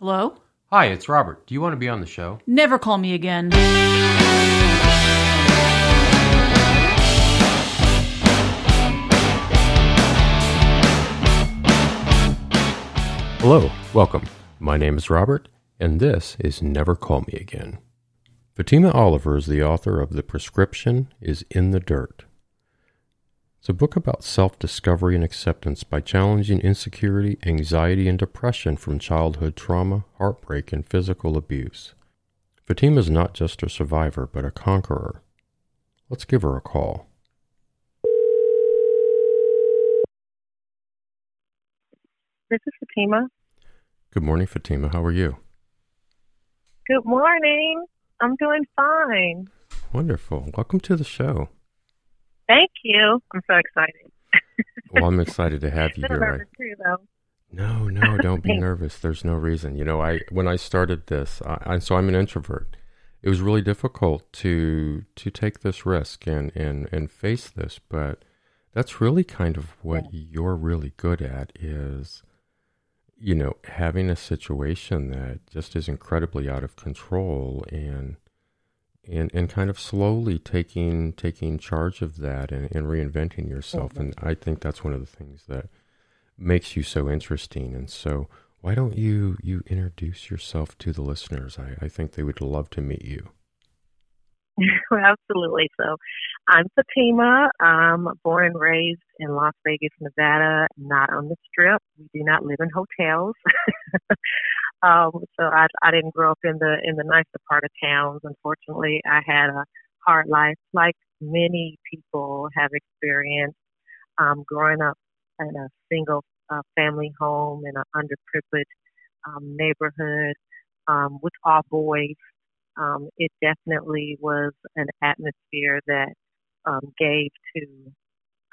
Hello? Hi, it's Robert. Do you want to be on the show? Never call me again. Hello, welcome. My name is Robert, and this is Never Call Me Again. Fatima Oliver is the author of The Prescription is in the Dirt. It's a book about self discovery and acceptance by challenging insecurity, anxiety, and depression from childhood trauma, heartbreak, and physical abuse. Fatima is not just a survivor, but a conqueror. Let's give her a call. This is Fatima. Good morning, Fatima. How are you? Good morning. I'm doing fine. Wonderful. Welcome to the show. Thank you. I'm so excited. Well, I'm excited to have you here. I- too, though. No, no, don't be nervous. There's no reason. You know, I when I started this, I, I so I'm an introvert. It was really difficult to to take this risk and and and face this, but that's really kind of what you're really good at is you know, having a situation that just is incredibly out of control and and and kind of slowly taking taking charge of that and, and reinventing yourself. And I think that's one of the things that makes you so interesting. And so why don't you you introduce yourself to the listeners? I, I think they would love to meet you. Absolutely. So, I'm Fatima. I'm born and raised in Las Vegas, Nevada, not on the strip. We do not live in hotels. um, so I, I didn't grow up in the in the nicer part of towns. Unfortunately, I had a hard life, like many people have experienced. Um, growing up in a single uh, family home in an underprivileged um, neighborhood um, with all boys um, it definitely was an atmosphere that um, gave to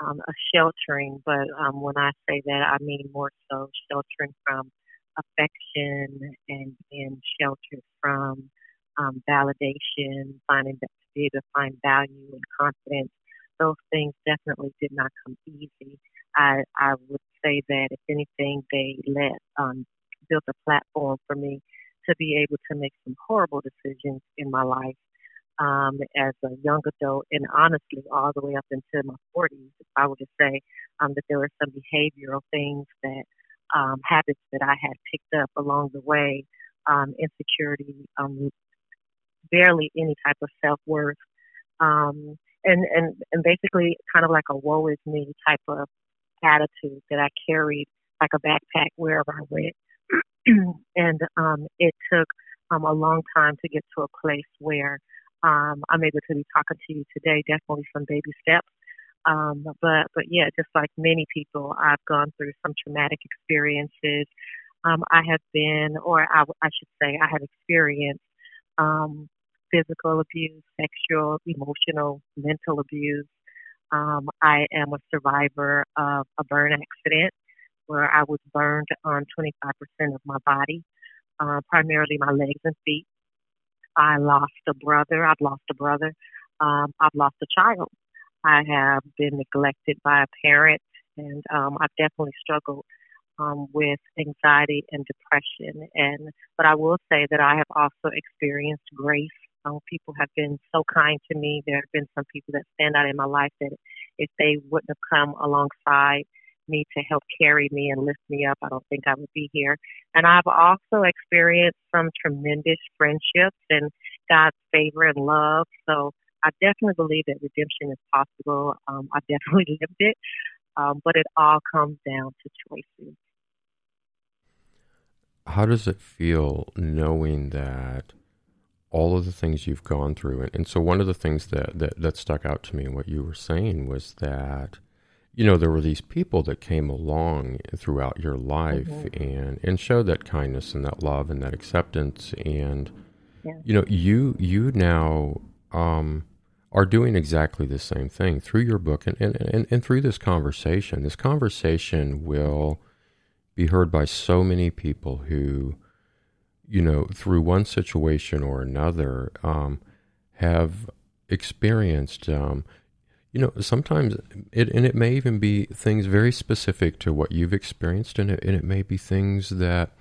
um, a sheltering. But um, when I say that, I mean more so sheltering from affection and being sheltered from um, validation, finding that to be able to find value and confidence. Those things definitely did not come easy. I, I would say that if anything, they let um, built a platform for me to be able to make some horrible decisions in my life um, as a young adult, and honestly, all the way up into my 40s. I would just say um, that there were some behavioral things that um, habits that I had picked up along the way, um, insecurity, um, barely any type of self worth, um, and and and basically kind of like a woe is me type of attitude that I carried like a backpack wherever I went. and um, it took um, a long time to get to a place where um, I'm able to be talking to you today. Definitely some baby steps, um, but but yeah, just like many people, I've gone through some traumatic experiences. Um, I have been, or I, I should say, I have experienced um, physical abuse, sexual, emotional, mental abuse. Um, I am a survivor of a burn accident where I was burned on 25% of my body, uh, primarily my legs and feet. I lost a brother. I've lost a brother. Um, I've lost a child. I have been neglected by a parent, and um, I've definitely struggled um, with anxiety and depression. And but I will say that I have also experienced grace. Um, people have been so kind to me. There have been some people that stand out in my life that if they wouldn't have come alongside me to help carry me and lift me up, I don't think I would be here. And I've also experienced some tremendous friendships and God's favor and love. So I definitely believe that redemption is possible. Um, I definitely lived it, um, but it all comes down to choices. How does it feel knowing that all of the things you've gone through? And, and so, one of the things that, that, that stuck out to me in what you were saying was that, you know, there were these people that came along throughout your life Mhm. and, and showed that kindness and that love and that acceptance. And, Yeah. you know, you, you now um, are doing exactly the same thing through your book and, and, and, and through this conversation. This conversation will be heard by so many people who, you know, through one situation or another, um, have experienced, um, you know, sometimes it, and it may even be things very specific to what you've experienced, and it, and it may be things that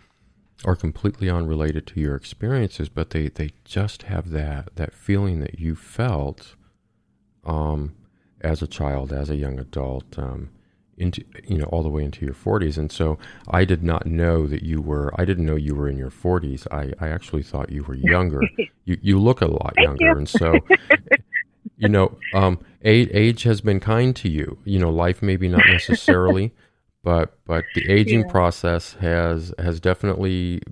are completely unrelated to your experiences, but they, they just have that that feeling that you felt um, as a child, as a young adult, um, into you know all the way into your 40s. And so I did not know that you were. I didn't know you were in your 40s. I, I actually thought you were younger. you you look a lot younger, you. and so. you know, um, age, age has been kind to you. You know, life maybe not necessarily, but but the aging yeah. process has has definitely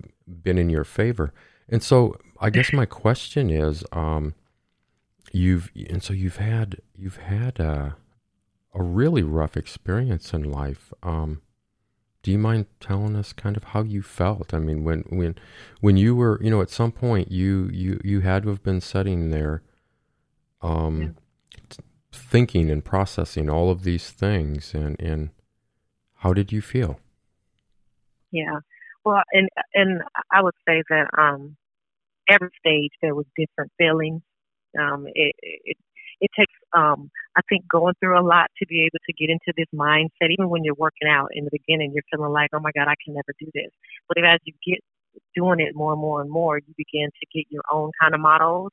been in your favor. And so, I guess my question is, um, you've and so you've had you've had a, a really rough experience in life. Um, do you mind telling us kind of how you felt? I mean, when when when you were, you know, at some point you you you had to have been sitting there, um, yeah. thinking and processing all of these things, and and how did you feel? Yeah. Well, and and I would say that um, every stage there was different feelings. Um, it, it it takes um, I think going through a lot to be able to get into this mindset. Even when you're working out in the beginning, you're feeling like, oh my God, I can never do this. But as you get doing it more and more and more, you begin to get your own kind of models.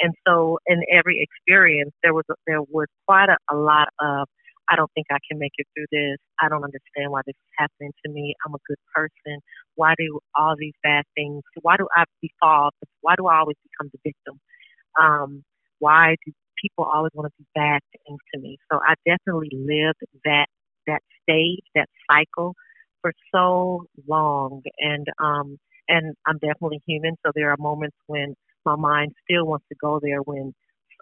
And so, in every experience, there was there was quite a, a lot of I don't think I can make it through this. I don't understand why this is happening to me. I'm a good person. Why do all these bad things? Why do I befall? Why do I always become the victim? Um, why do people always want to do bad things to me? So I definitely lived that that stage, that cycle for so long, and um, and I'm definitely human. So there are moments when my mind still wants to go there when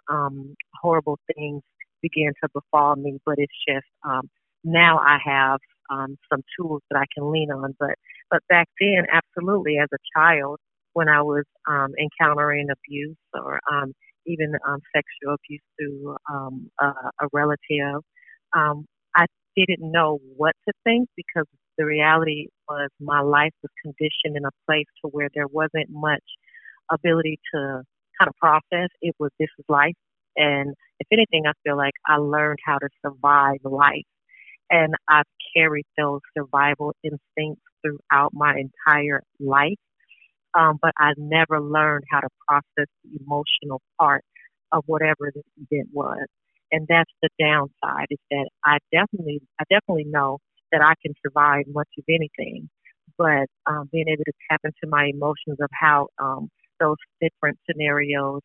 um, horrible things begin to befall me, but it's just um, now I have um, some tools that I can lean on. But but back then, absolutely, as a child, when I was um, encountering abuse or um, even um, sexual abuse to um, a, a relative, um, I didn't know what to think because the reality was my life was conditioned in a place to where there wasn't much ability to kind of process. It was this is life and if anything, I feel like I learned how to survive life. And I've carried those survival instincts throughout my entire life. Um, but I never learned how to process the emotional part of whatever the event was. And that's the downside is that I definitely, I definitely know that I can survive much of anything, but um, being able to tap into my emotions of how um, those different scenarios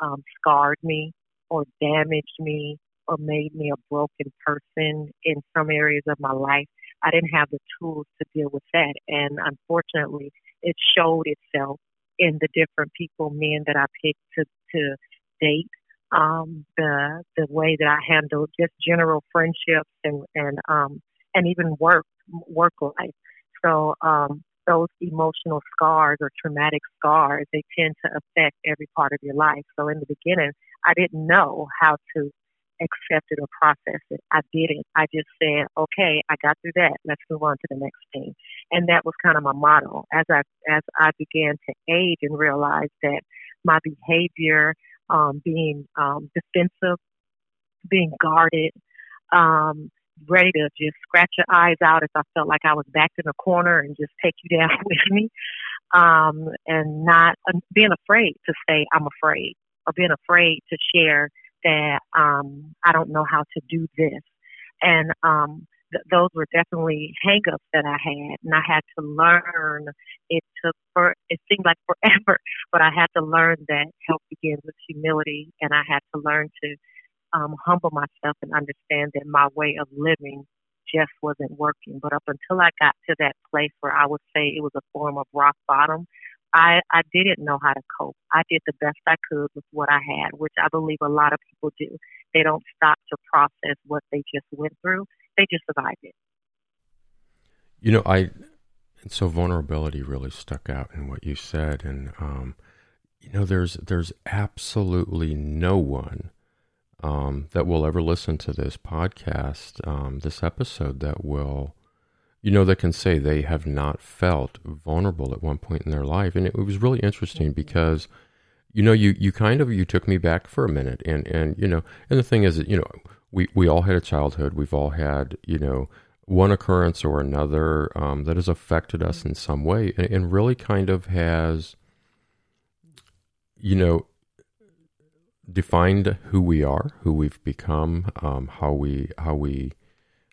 um, scarred me or damaged me or made me a broken person in some areas of my life. I didn't have the tools to deal with that. And unfortunately, it showed itself in the different people, men that I picked to, to date, um, the, the way that I handled just general friendships and, and, um, and even work, work life. So, um, those emotional scars or traumatic scars, they tend to affect every part of your life. So in the beginning, I didn't know how to accept it or process it. I didn't. I just said, okay, I got through that. Let's move on to the next thing. And that was kind of my motto as I, as I began to age and realize that my behavior, um, being, um, defensive, being guarded, um, ready to just scratch your eyes out if I felt like I was backed in a corner and just take you down with me. Um, and not uh, being afraid to say I'm afraid or being afraid to share that um, I don't know how to do this. And um, th- those were definitely hangups that I had, and I had to learn. It took for it seemed like forever, but I had to learn that help begins with humility, and I had to learn to um, humble myself and understand that my way of living just wasn't working. But up until I got to that place where I would say it was a form of rock bottom, I, I didn't know how to cope. I did the best I could with what I had, which I believe a lot of people do. They don't stop to process what they just went through. They just survived it. You know, I and so vulnerability really stuck out in what you said, and um, you know, there's there's absolutely no one um, that will ever listen to this podcast, um, this episode, that will you know, that can say they have not felt vulnerable at one point in their life. And it, it was really interesting because, you know, you, you kind of, you took me back for a minute and, and, you know, and the thing is that, you know, we, we all had a childhood. We've all had, you know, one occurrence or another um, that has affected us in some way and, and, really kind of has, you know, defined who we are, who we've become, um, how we how we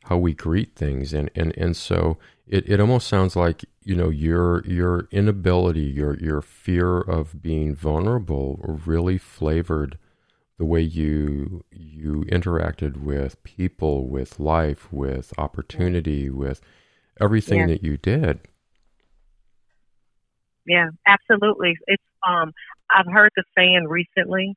how we greet things, and and and so it, it almost sounds like you know your your inability, your your fear of being vulnerable, really flavored the way you you interacted with people, with life, with opportunity, with everything yeah. that you did. Yeah, absolutely. It's um I've heard the saying recently,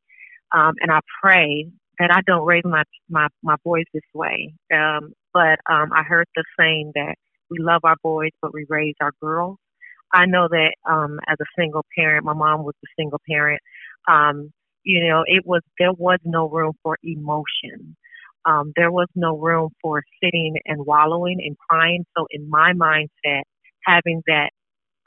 um, and I pray that I don't raise my my my boys this way. Um, but um, I heard the saying that we love our boys, but we raise our girls. I know that um, as a single parent, my mom was a single parent. Um, you know, it was there was no room for emotion. Um, there was no room for sitting and wallowing and crying. So in my mindset, having that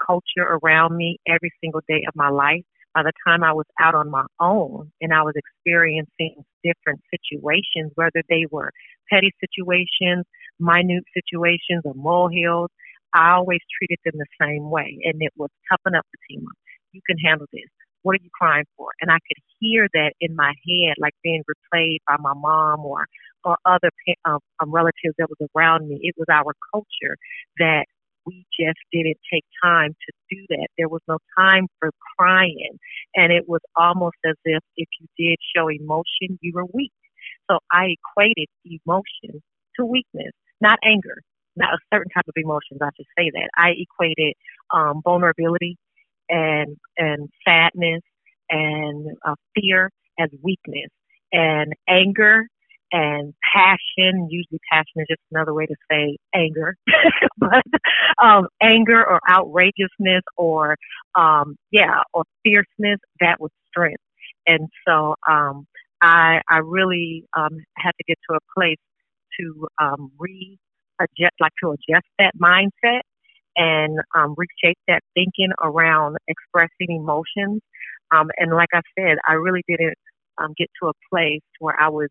culture around me every single day of my life, by the time I was out on my own and I was experiencing different situations, whether they were petty situations, minute situations, or molehills, I always treated them the same way. And it was toughen up, Fatima. You can handle this. What are you crying for? And I could hear that in my head, like being replayed by my mom or or other um, um, relatives that was around me. It was our culture that we just didn't take time to do that. There was no time for crying, and it was almost as if if you did show emotion, you were weak. So I equated emotion to weakness, not anger, not a certain type of emotions. I should say that I equated um, vulnerability and and sadness and uh, fear as weakness and anger and passion. Usually, passion is just another way to say anger, but um, anger or outrageousness or um, yeah or fierceness that was strength. And so um, I I really um, had to get to a place to um, re adjust, like to adjust that mindset and um, reshape that thinking around expressing emotions. Um, and like I said, I really didn't um, get to a place where I was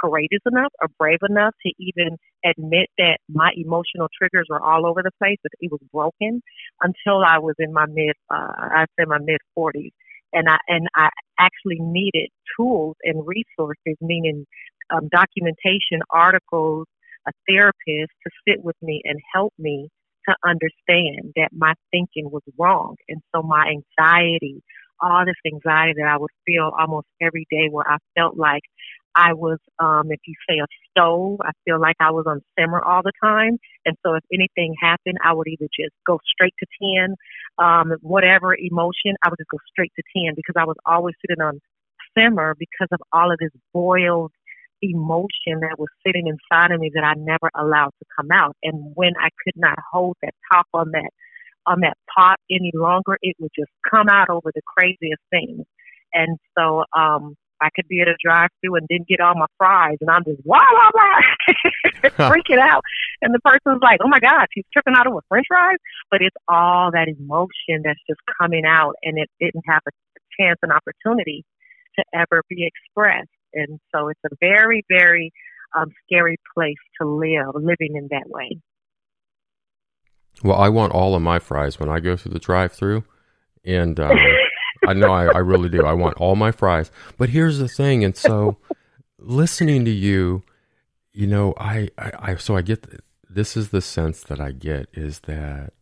courageous enough or brave enough to even admit that my emotional triggers were all over the place, that it was broken until I was in my mid, uh, I'd say my mid 40s. And I, and I actually needed tools and resources, meaning um, documentation, articles, a therapist to sit with me and help me to understand that my thinking was wrong. And so my anxiety, all this anxiety that I would feel almost every day where I felt like I was, um, if you say a stove, I feel like I was on simmer all the time. And so if anything happened, I would either just go straight to 10, um, whatever emotion, I would just go straight to 10 because I was always sitting on simmer because of all of this boiled emotion that was sitting inside of me that I never allowed to come out. And when I could not hold that top on that on that pot any longer, it would just come out over the craziest things. And so um I could be at a drive through and didn't get all my fries and I'm just blah blah blah freaking out. And the person's like, Oh my God, she's tripping out over French fries but it's all that emotion that's just coming out and it didn't have a chance and opportunity to ever be expressed. And so it's a very, very um, scary place to live, living in that way. Well, I want all of my fries when I go through the drive-through, and um, I know I, I, really do. I want all my fries. But here's the thing, and so listening to you, you know, I, I, I so I get this is the sense that I get is that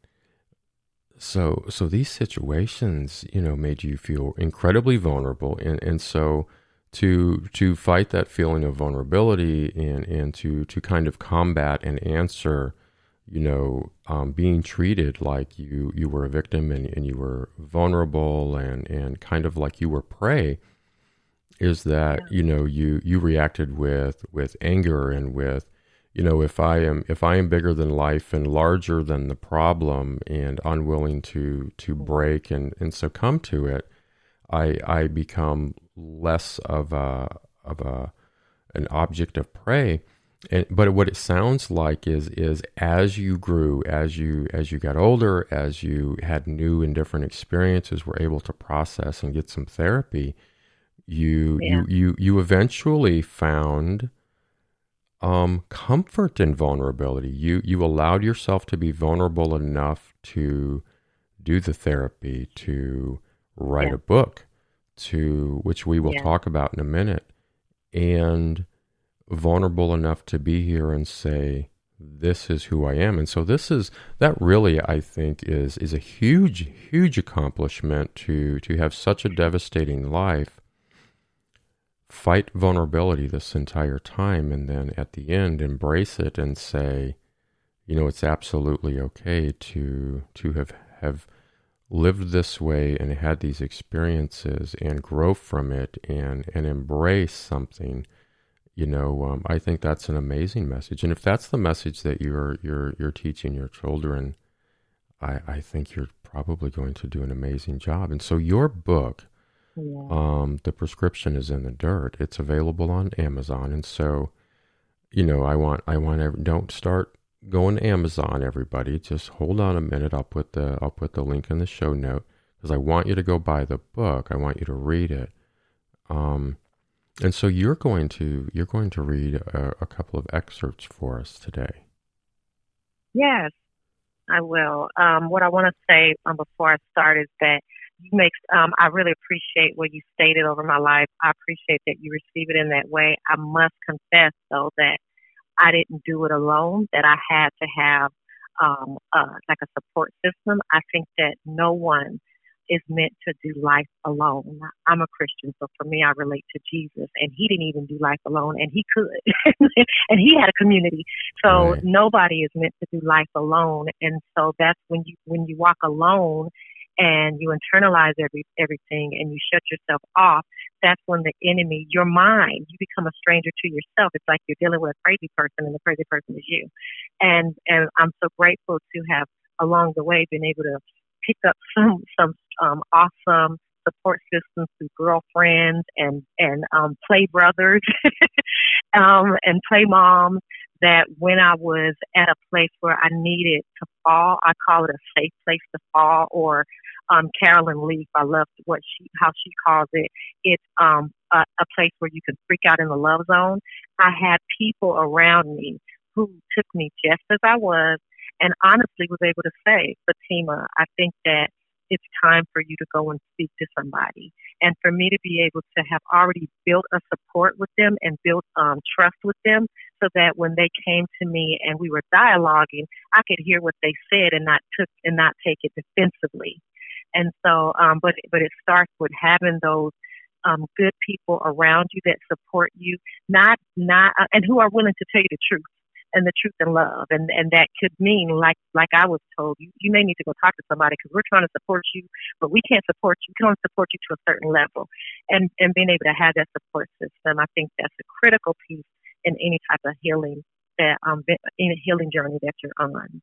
so so these situations, you know, made you feel incredibly vulnerable, and and so to to fight that feeling of vulnerability and and to to kind of combat and answer you know um, being treated like you you were a victim and, and you were vulnerable and and kind of like you were prey is that you know you you reacted with with anger and with you know if i am if i am bigger than life and larger than the problem and unwilling to to break and and succumb to it i i become less of a of a an object of prey. And, but what it sounds like is is as you grew, as you as you got older, as you had new and different experiences, were able to process and get some therapy. You yeah. you you you eventually found um, comfort in vulnerability. You you allowed yourself to be vulnerable enough to do the therapy, to write yeah. a book, to which we will yeah. talk about in a minute, and vulnerable enough to be here and say, "This is who I am." And so this is that really, I think, is is a huge huge accomplishment to to have such a devastating life fight vulnerability this entire time and then at the end embrace it and say you know it's absolutely okay to to have have lived this way and had these experiences and grow from it and and embrace something you know um, i think that's an amazing message and if that's the message that you're you're you're teaching your children i i think you're probably going to do an amazing job and so your book yeah. Um, the prescription is in the dirt. It's available on Amazon, and so, you know, I want I want every, don't start going to Amazon. Everybody, just hold on a minute. I'll put the I'll put the link in the show note because I want you to go buy the book. I want you to read it. Um, and so you're going to you're going to read a, a couple of excerpts for us today. Yes, I will. Um, what I want to say um, before I start is that you make um, I really appreciate what you stated over my life. I appreciate that you receive it in that way. I must confess though that I didn't do it alone. That I had to have um, uh, like a support system. I think that no one is meant to do life alone. I'm a Christian, so for me, I relate to Jesus, and he didn't even do life alone, and he could, and he had a community. So right. nobody is meant to do life alone, and so that's when you when you walk alone and you internalize every everything and you shut yourself off, that's when the enemy, your mind, you become a stranger to yourself. It's like you're dealing with a crazy person and the crazy person is you. And and I'm so grateful to have along the way been able to pick up some some um, awesome support systems through girlfriends and and um, play brothers um, and play moms that when I was at a place where I needed to fall, I call it a safe place to fall, or um, Caroline Leaf, I love what she how she calls it. It's um, a, a place where you can freak out in the love zone. I had people around me who took me just as I was, and honestly was able to say, Fatima, I think that it's time for you to go and speak to somebody. And for me to be able to have already built a support with them and built um, trust with them so that when they came to me and we were dialoguing, I could hear what they said and not took and not take it defensively. And so, um, but but it starts with having those um, good people around you that support you, not not uh, and who are willing to tell you the truth and the truth and love. And, and that could mean, like, like I was told, you, you may need to go talk to somebody because we're trying to support you, but we can't support you. We can only support you to a certain level. And, and being able to have that support system, I think that's a critical piece in any type of healing that, um, in a healing journey that you're on.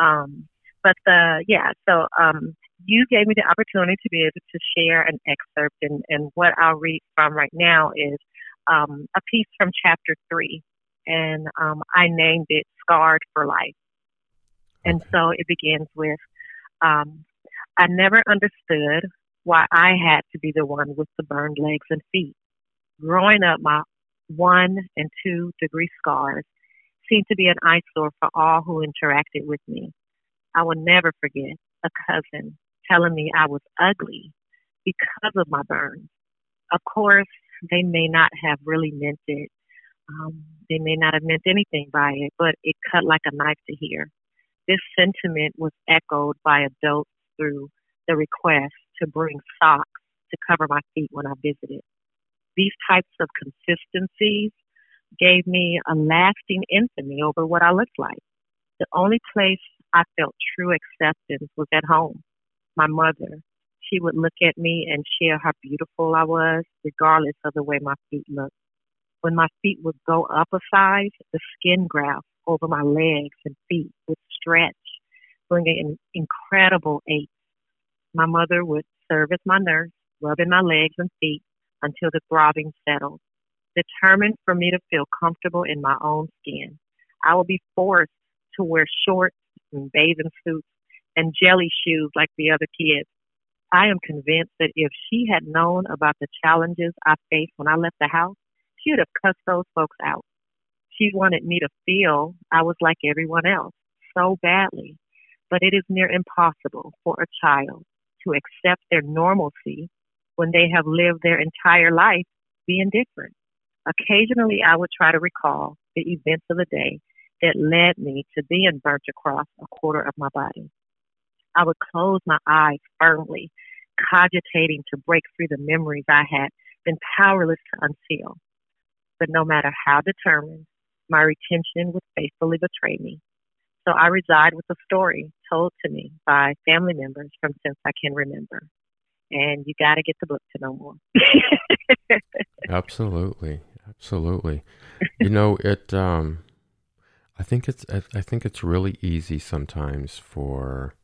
Um, but the, yeah, so, um, you gave me the opportunity to be able to share an excerpt and, and what I'll read from right now is, um, a piece from chapter three and um, I named it Scarred for Life. And so it begins with um, I never understood why I had to be the one with the burned legs and feet. Growing up, my one and two degree scars seemed to be an eyesore for all who interacted with me. I will never forget a cousin telling me I was ugly because of my burns. Of course, they may not have really meant it, um, they may not have meant anything by it, but it cut like a knife to hear. This sentiment was echoed by adults through the request to bring socks to cover my feet when I visited. These types of consistencies gave me a lasting infamy over what I looked like. The only place I felt true acceptance was at home. My mother, she would look at me and share how beautiful I was, regardless of the way my feet looked when my feet would go up a size, the skin graft over my legs and feet would stretch, bringing incredible ache. My mother would serve as my nurse, rubbing my legs and feet until the throbbing settled. Determined for me to feel comfortable in my own skin, I would be forced to wear shorts and bathing suits and jelly shoes like the other kids. I am convinced that if she had known about the challenges I faced when I left the house, would have cussed those folks out. She wanted me to feel I was like everyone else so badly. But it is near impossible for a child to accept their normalcy when they have lived their entire life being different. Occasionally, I would try to recall the events of the day that led me to being burnt across a quarter of my body. I would close my eyes firmly, cogitating to break through the memories I had been powerless to unseal. But no matter how determined, my retention would faithfully betray me. So I reside with a story told to me by family members from since I can remember. And you got to get the book to know more. absolutely, absolutely. You know it. Um, I think it's. I think it's really easy sometimes for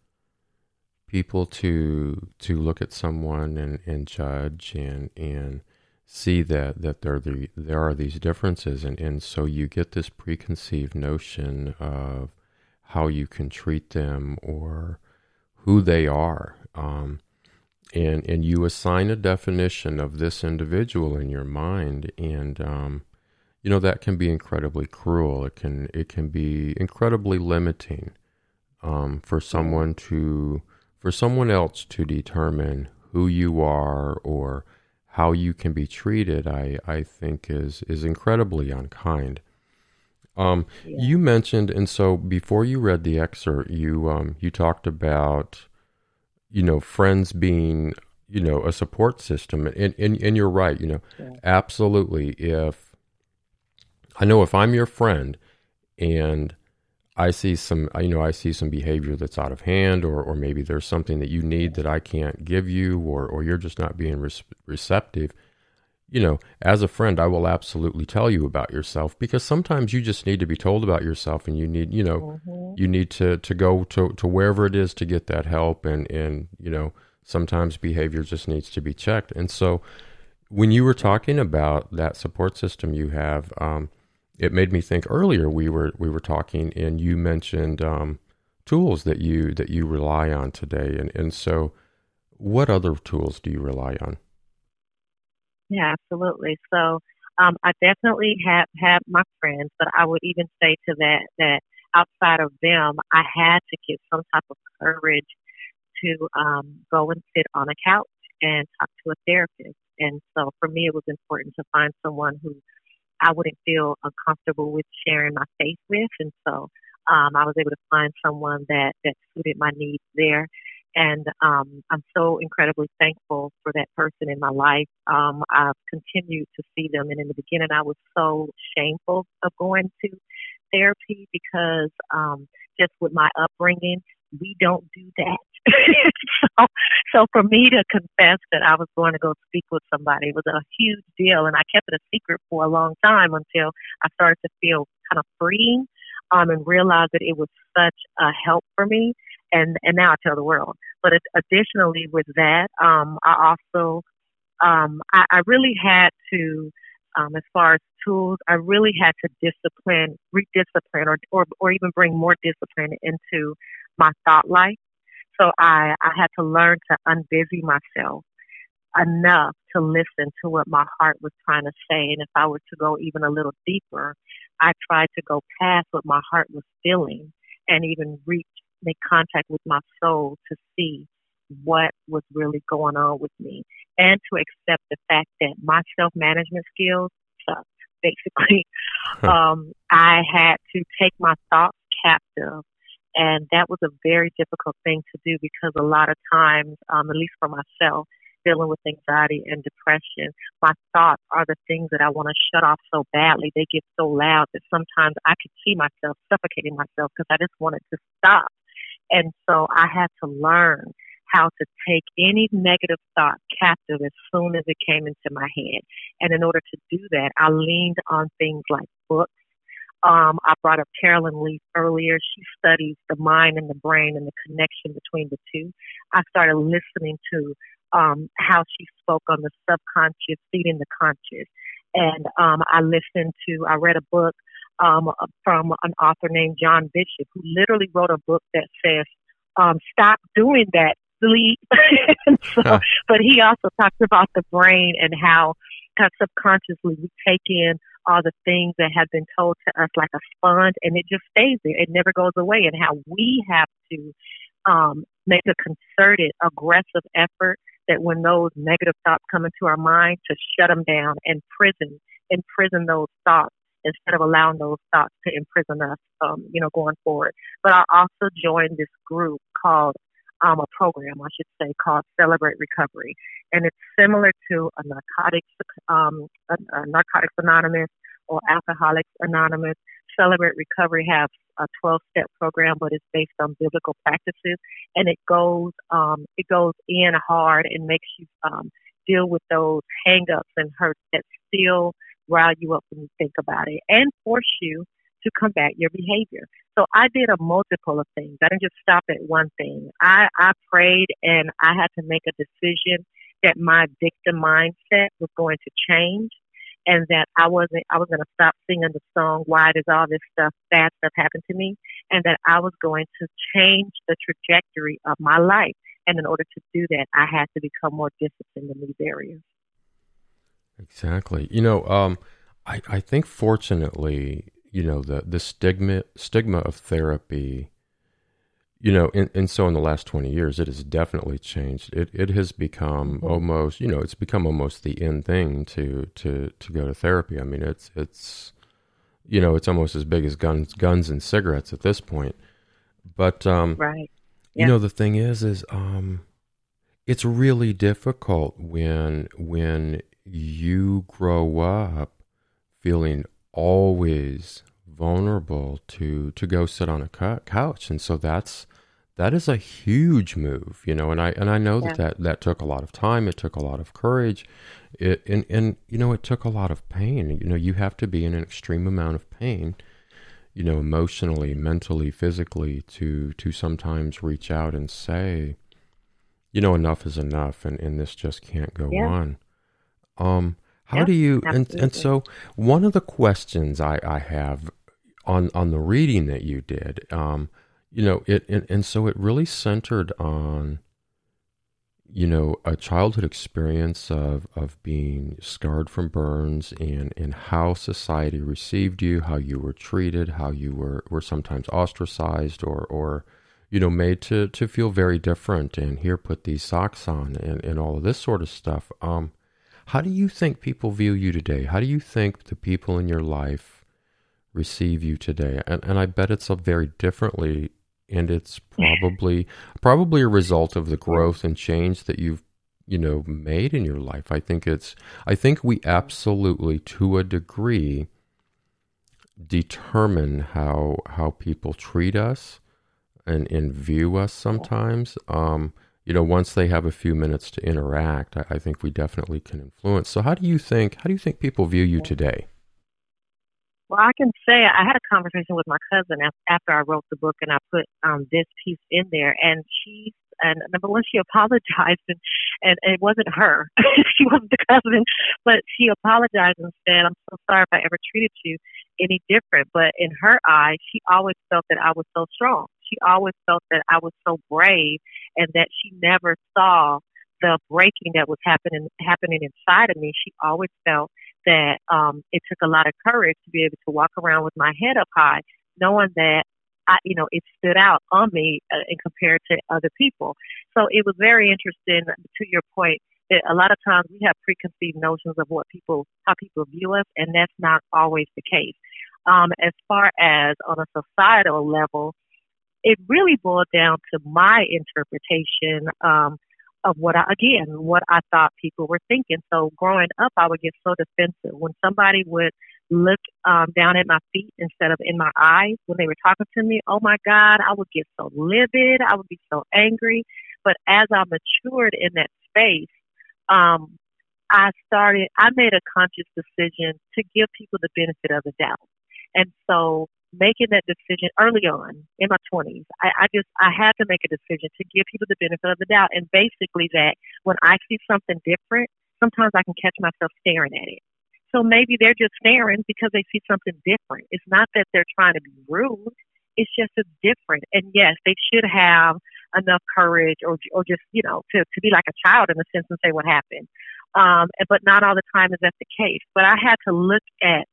people to to look at someone and, and judge and and see that that there the, there are these differences and, and so you get this preconceived notion of how you can treat them or who they are um, and and you assign a definition of this individual in your mind and um, you know that can be incredibly cruel. It can it can be incredibly limiting um, for someone to for someone else to determine who you are or how you can be treated, I, I think is is incredibly unkind. Um, yeah. You mentioned, and so before you read the excerpt, you um, you talked about, you know, friends being, you know, a support system, and and, and you're right. You know, yeah. absolutely. If I know if I'm your friend, and I see some, you know, I see some behavior that's out of hand, or, or maybe there's something that you need that I can't give you, or, or you're just not being receptive. You know, as a friend, I will absolutely tell you about yourself because sometimes you just need to be told about yourself, and you need, you know, mm-hmm. you need to to go to to wherever it is to get that help, and and you know, sometimes behavior just needs to be checked, and so when you were talking about that support system you have. Um, it made me think earlier we were we were talking and you mentioned um, tools that you that you rely on today. And and so what other tools do you rely on? Yeah absolutely. So um, i definitely have have my friends but i would even say to that that outside of them i had to get some type of courage to um, go and sit on a couch and talk to a therapist. And so for me it was important to find someone who I wouldn't feel uncomfortable with sharing my faith with. And so um, I was able to find someone that, that suited my needs there. And um, I'm so incredibly thankful for that person in my life. Um, I've continued to see them. And in the beginning, I was so shameful of going to therapy because um, just with my upbringing, we don't do that. so, so for me to confess that I was going to go speak with somebody was a huge deal, and I kept it a secret for a long time until I started to feel kind of free, um, and realized that it was such a help for me, and and now I tell the world. But additionally, with that, um, I also um, I, I really had to. Um, as far as tools, I really had to discipline, rediscipline, or, or or even bring more discipline into my thought life. So I, I had to learn to unbusy myself enough to listen to what my heart was trying to say. And if I were to go even a little deeper, I tried to go past what my heart was feeling and even reach, make contact with my soul to see what was really going on with me and to accept the fact that my self management skills sucked, basically. um, I had to take my thoughts captive and that was a very difficult thing to do because a lot of times, um, at least for myself, dealing with anxiety and depression, my thoughts are the things that I want to shut off so badly. They get so loud that sometimes I could see myself suffocating myself because I just wanted to stop. And so I had to learn how to take any negative thought captive as soon as it came into my head. And in order to do that, I leaned on things like books um, I brought up Caroline Leaf earlier. She studies the mind and the brain and the connection between the two. I started listening to um, how she spoke on the subconscious feeding the conscious. And um, I listened to, I read a book um, from an author named John Bishop, who literally wrote a book that says, um, Stop doing that, sleep. so, huh. But he also talks about the brain and how subconsciously we take in are the things that have been told to us like a sponge and it just stays there. It never goes away. And how we have to um, make a concerted, aggressive effort that when those negative thoughts come into our mind to shut them down and prison, imprison those thoughts instead of allowing those thoughts to imprison us, um, you know, going forward. But I also joined this group called um, a program, I should say, called Celebrate Recovery, and it's similar to a narcotics, um, a, a Narcotics Anonymous or Alcoholics Anonymous. Celebrate Recovery has a 12-step program, but it's based on biblical practices, and it goes um, it goes in hard and makes you um, deal with those hang-ups and hurts that still rile you up when you think about it, and force you to combat your behavior. So I did a multiple of things. I didn't just stop at one thing. I, I prayed and I had to make a decision that my victim mindset was going to change and that I wasn't I was gonna stop singing the song Why does all this stuff bad stuff happen to me and that I was going to change the trajectory of my life. And in order to do that I had to become more disciplined in these areas. Exactly. You know, um I, I think fortunately you know the the stigma stigma of therapy you know and, and so in the last 20 years it has definitely changed it it has become mm-hmm. almost you know it's become almost the end thing to to to go to therapy i mean it's it's you know it's almost as big as guns guns and cigarettes at this point but um right yeah. you know the thing is is um it's really difficult when when you grow up feeling always vulnerable to to go sit on a couch. And so that's that is a huge move you know and i and i know yeah. that, that that took a lot of time. It took a lot of courage. It and and you know it took a lot of pain. You know you have to be in an extreme amount of pain you know emotionally mentally physically to to sometimes reach out and say you know enough is enough and and this just can't go yeah. on. Um how yeah, do you and and so one of the questions I I have on on the reading that you did, um, you know, it and, and so it really centered on you know a childhood experience of of being scarred from burns and and how society received you, how you were treated, how you were were sometimes ostracized or or you know made to to feel very different and here put these socks on and and all of this sort of stuff. Um, how do you think people view you today? How do you think the people in your life receive you today? And, and I bet it's very differently, and it's probably probably a result of the growth and change that you've you know made in your life. I think it's I think we absolutely to a degree determine how how people treat us and, and view us sometimes. Um, you know, once they have a few minutes to interact, I, I, think we definitely can influence. So, how do you think? How do you think people view you today? Well, I can say I had a conversation with my cousin after I wrote the book, and I put um, this piece in there, and she and number one, she apologized, and, and it wasn't her. she wasn't the cousin, but she apologized and said, "I'm so sorry if I ever treated you any different." But in her eyes, she always felt that I was so strong. She always felt that I was so brave, and that she never saw the breaking that was happening happening inside of me. She always felt that um, it took a lot of courage to be able to walk around with my head up high, knowing that I, you know, it stood out on me uh, in compared to other people. So it was very interesting. To your point, that a lot of times we have preconceived notions of what people, how people view us, and that's not always the case. Um, as far as on a societal level, it really boiled down to my interpretation um, of what I, again, what I thought people were thinking. So growing up, I would get so defensive when somebody would look um, down at my feet instead of in my eyes when they were talking to me. Oh my God, I would get so livid. I would be so angry. But as I matured in that space, um, I started, I made a conscious decision to give people the benefit of the doubt. And so making that decision early on in my 20s, I, I just, I had to make a decision to give people the benefit of the doubt. And basically that when I see something different, sometimes I can catch myself staring at it. So maybe they're just staring because they see something different. It's not that they're trying to be rude. It's just it's different. And yes, they should have enough courage or, or just, you know, to, to be like a child in a sense and say what happened. Um, but not all the time is that the case. But I had to look at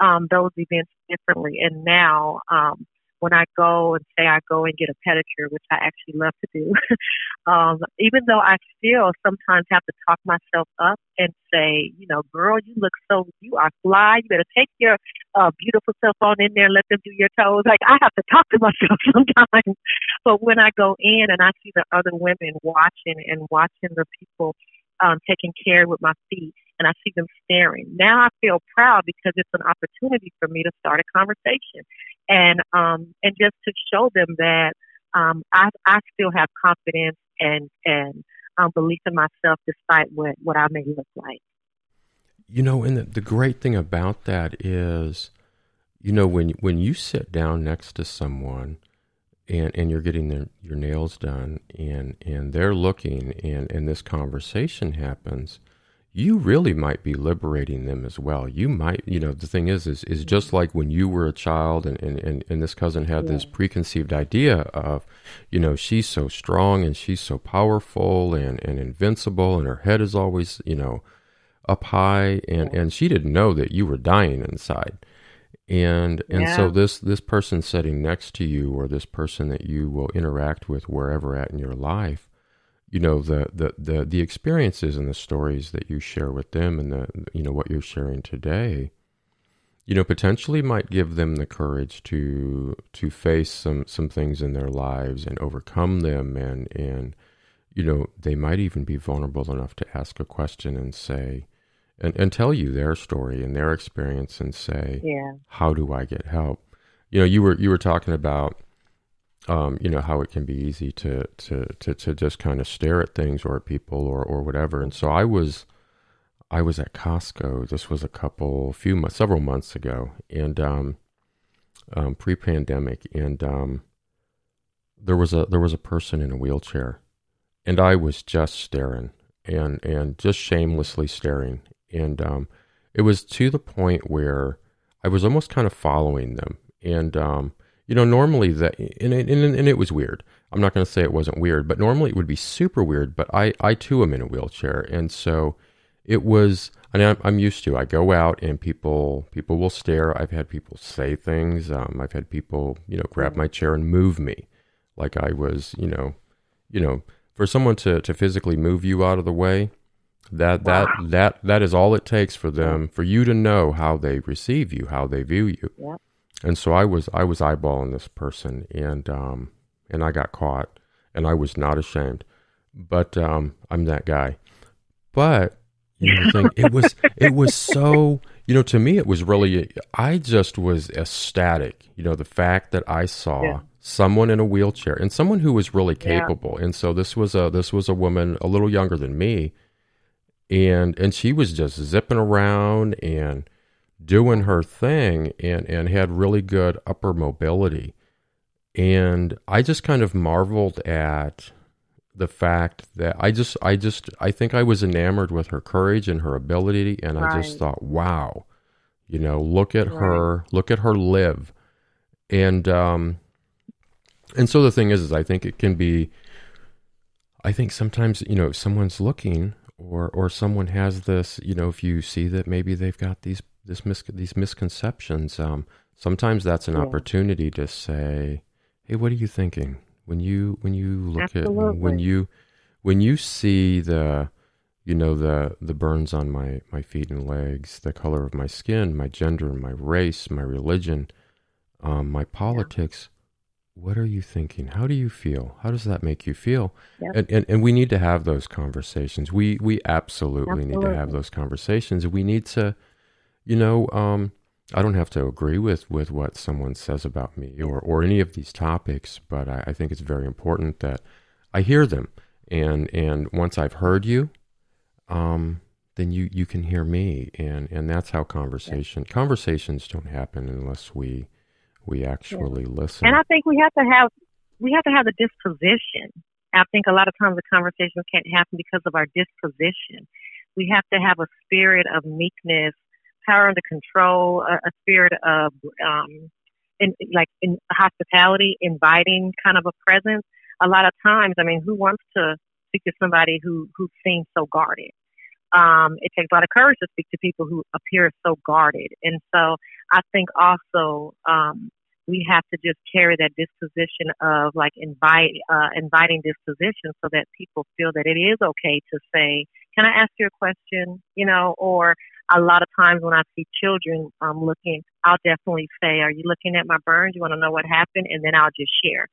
um, those events differently. And now, um, when I go and say I go and get a pedicure, which I actually love to do, um, even though I still sometimes have to talk myself up and say, you know, girl, you look so, you are fly. You better take your uh, beautiful self on in there and let them do your toes. Like I have to talk to myself sometimes. But when I go in and I see the other women watching and watching the people um, taking care with my feet, and I see them staring. Now I feel proud because it's an opportunity for me to start a conversation and um, and just to show them that um, I I still have confidence and and um, belief in myself despite what what I may look like. You know, and the, the great thing about that is, you know, when when you sit down next to someone and and you're getting their, your nails done and and they're looking and and this conversation happens you really might be liberating them as well. You might, you know, the thing is, is, is just mm-hmm. like when you were a child and, and, and, and this cousin had yeah. this preconceived idea of, you know, she's so strong and she's so powerful and, and invincible and her head is always, you know, up high and, yeah. and she didn't know that you were dying inside. And, and yeah. so this, this person sitting next to you or this person that you will interact with wherever at in your life, you know the, the the the experiences and the stories that you share with them and the you know what you're sharing today you know potentially might give them the courage to to face some some things in their lives and overcome them and and you know they might even be vulnerable enough to ask a question and say and, and tell you their story and their experience and say yeah. how do i get help you know you were you were talking about um, you know how it can be easy to, to to to just kind of stare at things or at people or or whatever. And so I was I was at Costco. This was a couple few months, several months ago, and um, um, pre-pandemic, and um, there was a there was a person in a wheelchair, and I was just staring and and just shamelessly staring, and um, it was to the point where I was almost kind of following them, and um, you know, normally that, and, and, and it was weird. I'm not going to say it wasn't weird, but normally it would be super weird. But I, I too am in a wheelchair, and so it was. I mean, I'm used to. I go out and people people will stare. I've had people say things. Um, I've had people, you know, grab my chair and move me, like I was, you know, you know, for someone to to physically move you out of the way, that that wow. that that is all it takes for them for you to know how they receive you, how they view you. Yep and so I was I was eyeballing this person, and um, and I got caught, and I was not ashamed, but um, I'm that guy. But you know, thing, it was it was so you know to me it was really I just was ecstatic. You know, the fact that I saw. Yeah. Someone in a wheelchair and someone who was really capable, yeah. and so this was a this was a woman a little younger than me, and and she was just zipping around and doing her thing and, and had really good upper mobility. And I just kind of marveled at the fact that I just, I just, I think I was enamored with her courage and her ability. And right. I just thought, wow, you know, look at right. her, look at her live. And, um, and so the thing is, is I think it can be, I think sometimes, you know, if someone's looking or, or someone has this, you know, if you see that maybe they've got these this mis- these misconceptions. Um, sometimes that's an yeah. opportunity to say, "Hey, what are you thinking when you when you look Absolutely. at when you when you see the you know the the burns on my my feet and legs, the color of my skin, my gender, my race, my religion, um, my politics." Yeah. What are you thinking? How do you feel? How does that make you feel? And, and and we need to have those conversations. We we absolutely, absolutely. need to have those conversations. We need to you know, um, I don't have to agree with, with what someone says about me or, or any of these topics, but I, I think it's very important that I hear them. And, and once I've heard you, um, then you, you can hear me. And, and that's how conversation, yeah. conversations don't happen unless we, we actually yeah. listen. And I think we have to have, we have to have the disposition. I think a lot of times the conversations can't happen because of our disposition. We have to have a spirit of meekness power under control, a, a spirit of um, in, like in hospitality, inviting kind of a presence. A lot of times, I mean, who wants to speak to somebody who who seems so guarded? um, it takes a lot of courage to speak to people who appear so guarded. And so I think also um, we have to just carry that disposition of like invite uh, inviting disposition so that people feel that it is okay to say, "Can I ask you a question?" You know, or a lot of times when I see children um, looking, I'll definitely say, "Are you looking at my burns? You want to know what happened?" And then I'll just share.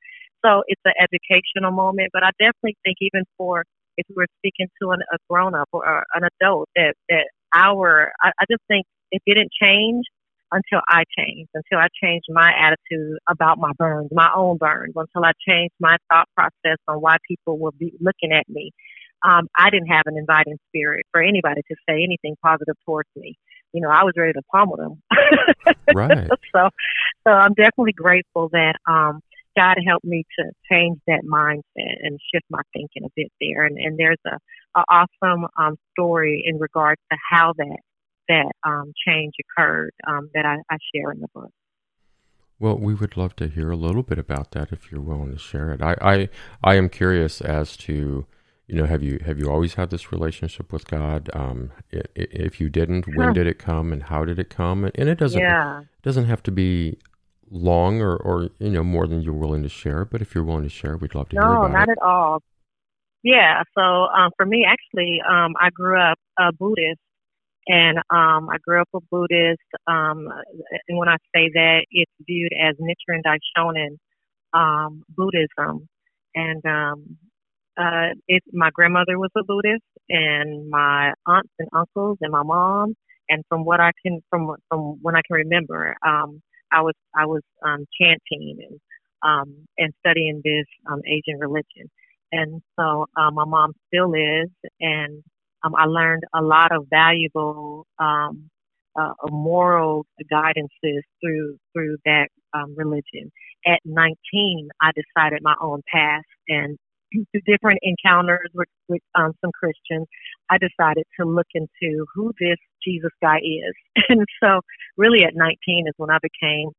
So it's an educational moment, but I definitely think even for if we're speaking to an, a grown up or, or an adult, that that our I, I just think it didn't change until I changed, until I changed my attitude about my burns, my own burns, until I changed my thought process on why people would be looking at me. Um, I didn't have an inviting spirit for anybody to say anything positive towards me. You know, I was ready to pummel them. right. so, so I'm definitely grateful that um, God helped me to change that mindset and shift my thinking a bit there. And, and there's a, a awesome um, story in regards to how that that um, change occurred um, that I, I share in the book. Well, we would love to hear a little bit about that if you're willing to share it. I, I, I am curious as to, you know, have you have you always had this relationship with God? Um, if you didn't, when did it come, and how did it come? And it doesn't yeah. it doesn't have to be long or, or you know more than you're willing to share. But if you're willing to share, we'd love to no, hear about it. No, not at all. Yeah. So um, for me, actually, um, I grew up a Buddhist, and um, I grew up a Buddhist. Um, and when I say that, it's viewed as Nichiren Daishonin um, Buddhism. And um, uh, it, my grandmother was a Buddhist, and my aunts and uncles, and my mom. And from what I can, from from when I can remember, um, I was I was um, chanting and um, and studying this um, Asian religion. And so uh, my mom still is, and um, I learned a lot of valuable um, uh, moral guidances through through that um, religion. At 19, I decided my own path, and through different encounters with, with um, some Christians, I decided to look into who this Jesus guy is. And so, really, at 19 is when I became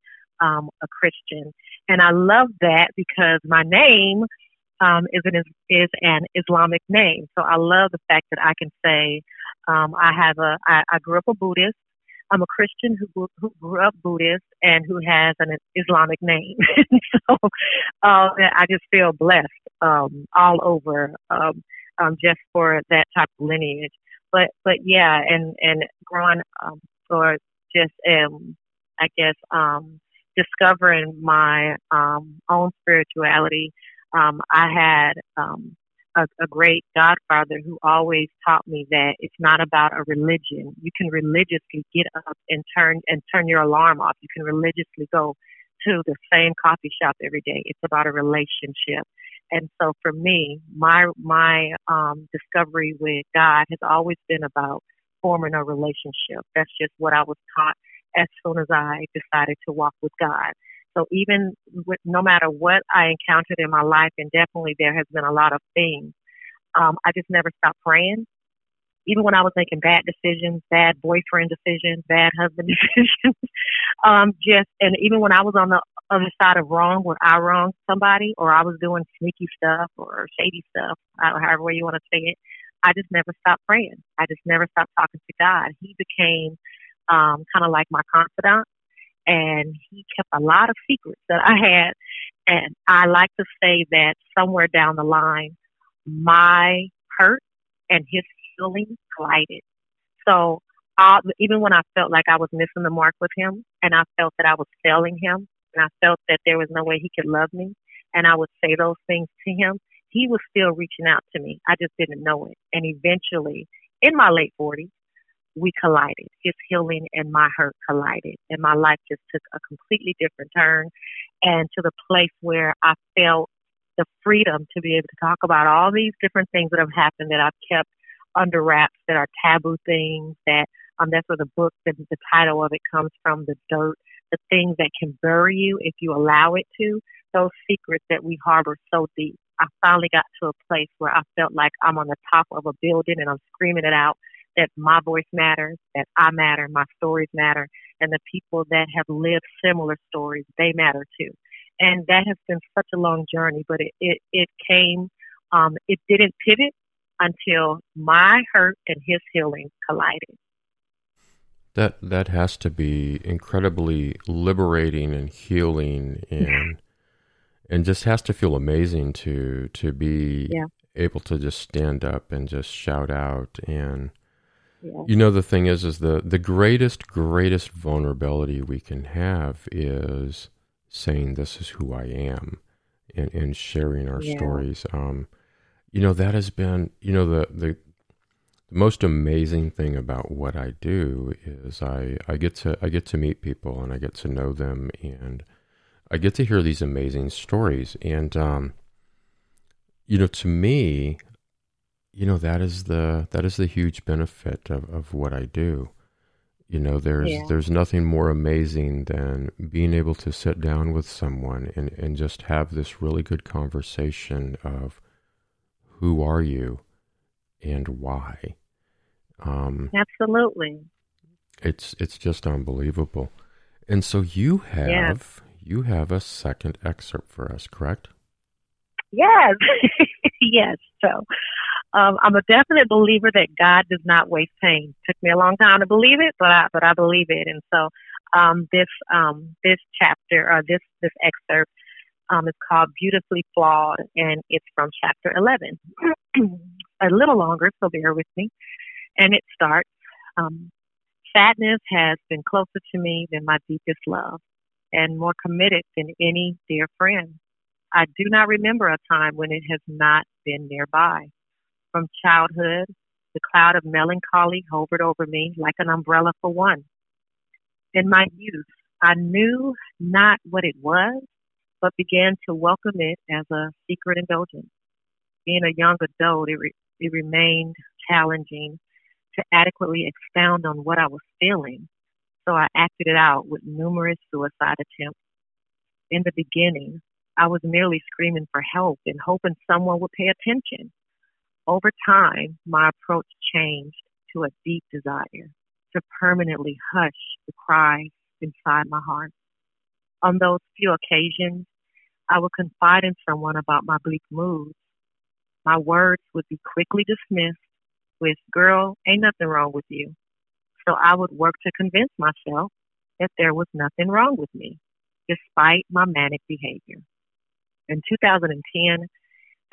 um, a Christian, and I love that because my name um, is an is an Islamic name. So I love the fact that I can say um, I have a I, I grew up a Buddhist. I'm a Christian who who grew up Buddhist and who has an Islamic name. so uh, I just feel blessed um, all over um, um, just for that type of lineage. But but yeah, and and growing um, or just um, I guess um, discovering my um, own spirituality um, I had um, a, a great godfather who always taught me that it's not about a religion. You can religiously get up and turn and turn your alarm off. You can religiously go to the same coffee shop every day. It's about a relationship. And so for me, my my um, discovery with God has always been about forming a relationship. That's just what I was taught as soon as I decided to walk with God. So even with, no matter what I encountered in my life, and definitely there has been a lot of things, um, I just never stopped praying. Even when I was making bad decisions, bad boyfriend decisions, bad husband decisions, um, just and even when I was on the other side of wrong, where I wronged somebody, or I was doing sneaky stuff or shady stuff, however way you want to say it, I just never stopped praying. I just never stopped talking to God. He became um, kind of like my confidant and he kept a lot of secrets that I had. And I like to say that somewhere down the line, my hurt and his healing collided. So uh, even when I felt like I was missing the mark with him, and I felt that I was failing him, and I felt that there was no way he could love me, and I would say those things to him, he was still reaching out to me. I just didn't know it. And eventually, in my late 40s, we collided. His healing and my hurt collided. And my life just took a completely different turn and to the place where I felt the freedom to be able to talk about all these different things that have happened that I've kept under wraps that are taboo things that um that's where the book the, the title of it comes from the dirt the things that can bury you if you allow it to those secrets that we harbor so deep i finally got to a place where i felt like i'm on the top of a building and i'm screaming it out that my voice matters, that I matter, my stories matter, and the people that have lived similar stories, they matter too. And that has been such a long journey, but it, it, it came, um, it didn't pivot until my hurt and his healing collided. That that has to be incredibly liberating and healing and and just has to feel amazing to to be yeah. able to just stand up and just shout out and yeah. you know the thing is is the the greatest greatest vulnerability we can have is saying this is who I am and, and sharing our yeah. stories um you know that has been you know the the the most amazing thing about what I do is I, I get to I get to meet people and I get to know them and I get to hear these amazing stories and um, you know to me you know that is the that is the huge benefit of, of what I do you know there's yeah. there's nothing more amazing than being able to sit down with someone and, and just have this really good conversation of who are you and why. Um, Absolutely. It's it's just unbelievable. And so you have yeah. you have a second excerpt for us, correct? Yes, yes. So um, I'm a definite believer that God does not waste pain. Took me a long time to believe it, but I but I believe it. And so um, this um, this chapter or this this excerpt um, it's called Beautifully Flawed, and it's from chapter 11. a little longer, so bear with me. And it starts um, Sadness has been closer to me than my deepest love, and more committed than any dear friend. I do not remember a time when it has not been nearby. From childhood, the cloud of melancholy hovered over me like an umbrella for one. In my youth, I knew not what it was, but began to welcome it as a secret indulgence. Being a young adult, it, re- it remained challenging to adequately expound on what I was feeling, so I acted it out with numerous suicide attempts. In the beginning, I was merely screaming for help and hoping someone would pay attention. Over time, my approach changed to a deep desire to permanently hush the cries inside my heart. On those few occasions, I would confide in someone about my bleak moods. My words would be quickly dismissed with, girl, ain't nothing wrong with you. So I would work to convince myself that there was nothing wrong with me, despite my manic behavior. In 2010,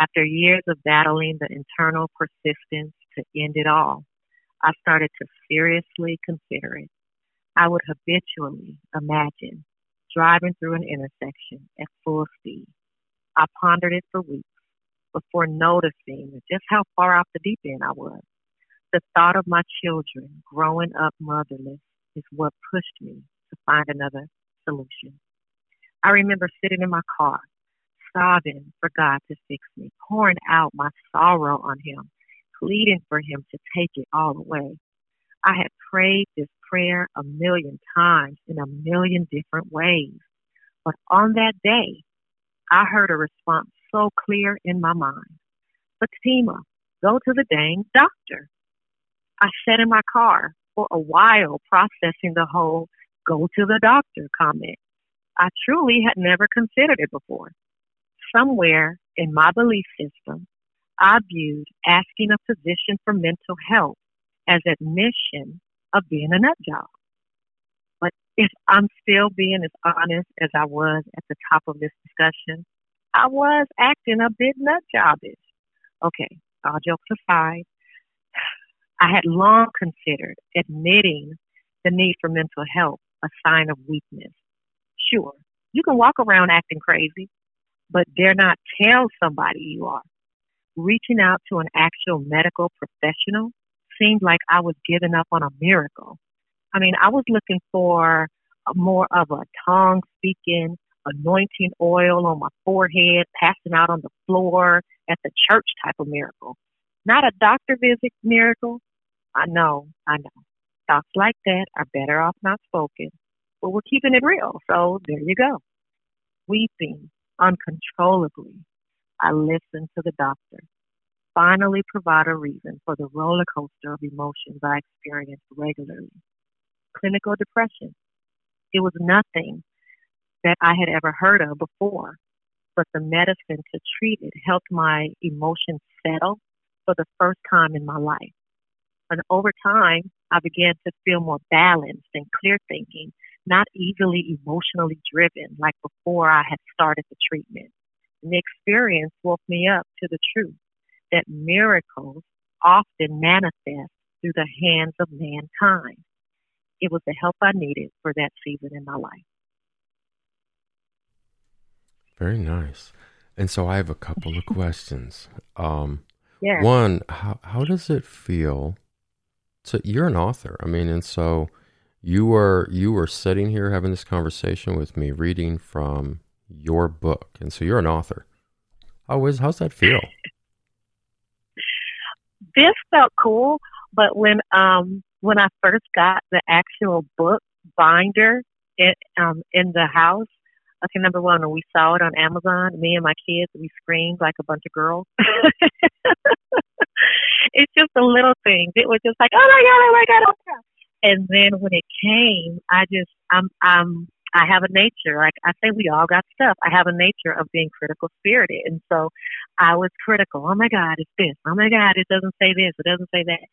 after years of battling the internal persistence to end it all, I started to seriously consider it. I would habitually imagine driving through an intersection at full speed. I pondered it for weeks before noticing just how far off the deep end I was. The thought of my children growing up motherless is what pushed me to find another solution. I remember sitting in my car, sobbing for God to fix me, pouring out my sorrow on Him, pleading for Him to take it all away. I had prayed this prayer a million times in a million different ways. But on that day, I heard a response so clear in my mind. Fatima, go to the dang doctor. I sat in my car for a while processing the whole go to the doctor comment. I truly had never considered it before. Somewhere in my belief system, I viewed asking a physician for mental health as admission of being a nut job. But if I'm still being as honest as I was at the top of this discussion, I was acting a bit nut jobbish. Okay, all jokes aside, I had long considered admitting the need for mental health a sign of weakness. Sure, you can walk around acting crazy, but dare not tell somebody you are. Reaching out to an actual medical professional seemed like I was giving up on a miracle. I mean, I was looking for more of a tongue speaking, anointing oil on my forehead, passing out on the floor at the church type of miracle. Not a doctor visit miracle. I know, I know. Thoughts like that are better off not spoken, but we're keeping it real. So there you go. Weeping uncontrollably, I listened to the doctor finally provide a reason for the roller coaster of emotions I experienced regularly. Clinical depression. It was nothing that I had ever heard of before, but the medicine to treat it helped my emotions settle for the first time in my life. And over time, I began to feel more balanced and clear thinking, not easily emotionally driven like before I had started the treatment. And the experience woke me up to the truth that miracles often manifest through the hands of mankind. It was the help I needed for that season in my life. Very nice. And so I have a couple of questions. Um, yeah. One, how how does it feel? to, you're an author. I mean, and so you were you were sitting here having this conversation with me, reading from your book, and so you're an author. How is how's that feel? this felt cool, but when um when I first got the actual book binder in um in the house, okay, number one, when we saw it on Amazon, me and my kids, we screamed like a bunch of girls. it's just the little things. It was just like, oh my god, oh my god, oh my god. And then when it came, I just, I'm, I'm, I have a nature. Like I say, we all got stuff. I have a nature of being critical spirited, and so I was critical. Oh my God, it's this. Oh my God, it doesn't say this. It doesn't say that.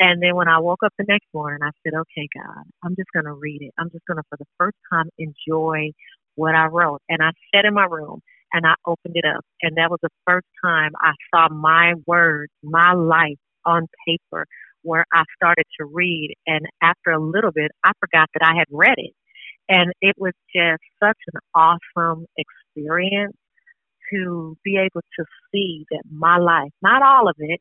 And then when I woke up the next morning, I said, Okay, God, I'm just gonna read it. I'm just gonna, for the first time, enjoy what I wrote. And I sat in my room and I opened it up, and that was the first time I saw my words, my life on paper where I started to read. And after a little bit, I forgot that I had read it. And it was just such an awesome experience to be able to see that my life, not all of it,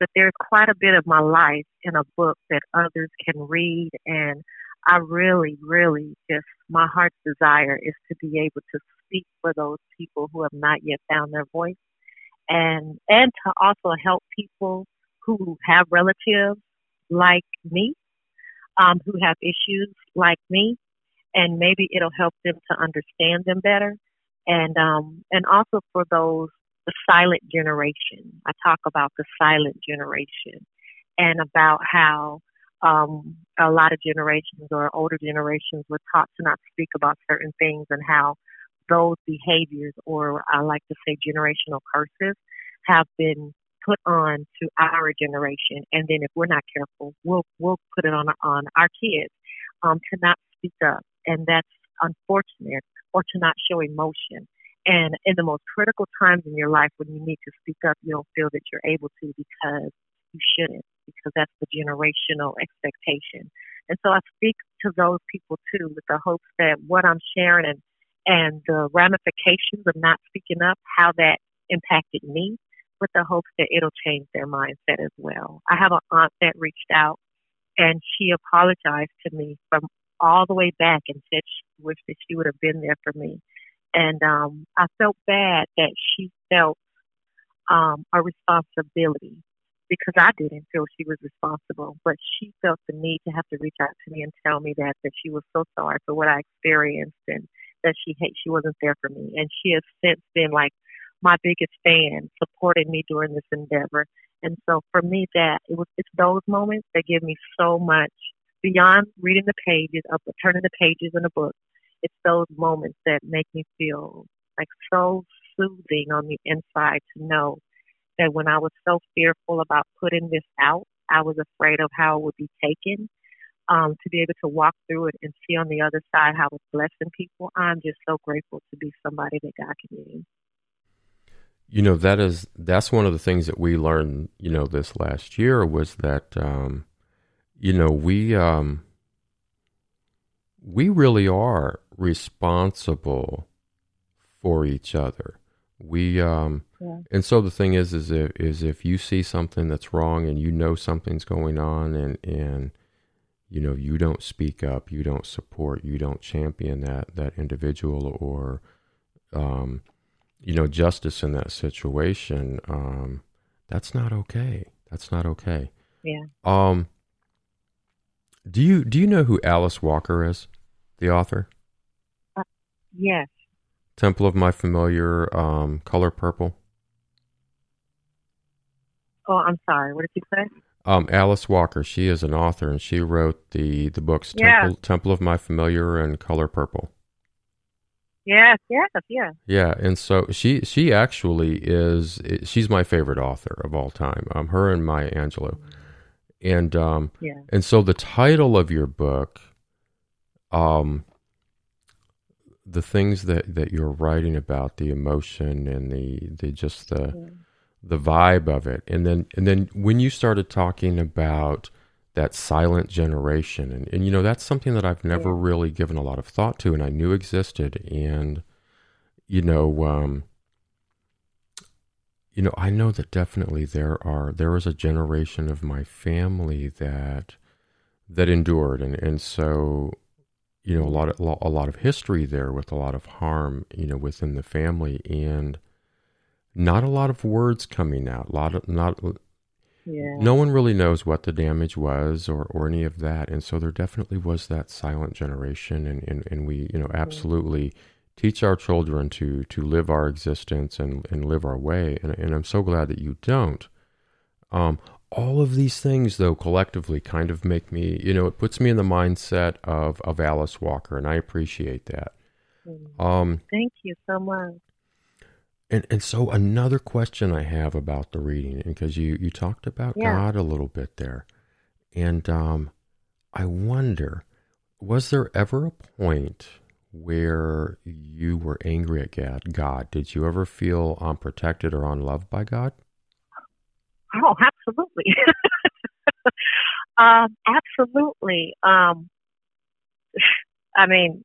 but there's quite a bit of my life in a book that others can read. And I really, really just, my heart's desire is to be able to speak for those people who have not yet found their voice and, and to also help people who have relatives like me, um, who have issues like me, and maybe it'll help them to understand them better. And um, and also for those the silent generation. I talk about the silent generation and about how um, a lot of generations or older generations were taught to not speak about certain things and how those behaviors, or I like to say generational curses, have been put on to our generation, and then if we're not careful, we'll we'll put it on on our kids um, to not speak up, and that's unfortunate, or to not show emotion. And in the most critical times in your life when you need to speak up, you don't feel that you're able to because you shouldn't, because that's the generational expectation. And so I speak to those people too with the hopes that what I'm sharing and, and the ramifications of not speaking up, how that impacted me, with the hopes that it'll change their mindset as well. I have an aunt that reached out and she apologized to me from all the way back and said she wished that she would have been there for me. And um, I felt bad that she felt um, a responsibility because I didn't feel she was responsible, but she felt the need to have to reach out to me and tell me that that she was so sorry for what I experienced and that she hate she wasn't there for me. And she has since been like my biggest fan supporting me during this endeavor. And so for me, that it was it's those moments that give me so much beyond reading the pages of turning the pages in a book. It's those moments that make me feel like so soothing on the inside to know that when I was so fearful about putting this out, I was afraid of how it would be taken. Um, to be able to walk through it and see on the other side how it's blessing people, I'm just so grateful to be somebody that God can use. You know that is that's one of the things that we learned. You know, this last year was that um, you know we um, we really are responsible for each other. We um, yeah. and so the thing is, is if, is if you see something that's wrong and you know something's going on and and you know you don't speak up, you don't support, you don't champion that that individual or um, you know, justice in that situation, um, that's not okay. That's not okay. Yeah. Um, do you do you know who Alice Walker is, the author? Uh, yes. Temple of My Familiar, um, Color Purple. Oh, I'm sorry. What did you say? Um, Alice Walker. She is an author, and she wrote the the books yeah. Temple, Temple of My Familiar and Color Purple. Yes, yes, yeah. Yeah, and so she she actually is she's my favorite author of all time. Um, her and Maya Angelou, and um, yeah. and so the title of your book, um, the things that that you're writing about, the emotion and the the just the yeah. the vibe of it, and then and then when you started talking about that silent generation. And, and you know, that's something that I've never really given a lot of thought to and I knew existed. And, you know, um, you know, I know that definitely there are, there was a generation of my family that, that endured. And, and so, you know, a lot of, a lot of history there with a lot of harm, you know, within the family and not a lot of words coming out, a lot of, not, yeah. No one really knows what the damage was or, or any of that. And so there definitely was that silent generation. And, and, and we, you know, absolutely yeah. teach our children to, to live our existence and, and live our way. And, and I'm so glad that you don't. Um, all of these things, though, collectively kind of make me, you know, it puts me in the mindset of, of Alice Walker, and I appreciate that. Mm. Um, Thank you so much. And and so another question I have about the reading, because you you talked about yeah. God a little bit there, and um, I wonder, was there ever a point where you were angry at God? God, did you ever feel unprotected or unloved by God? Oh, absolutely. um, absolutely. Um, I mean,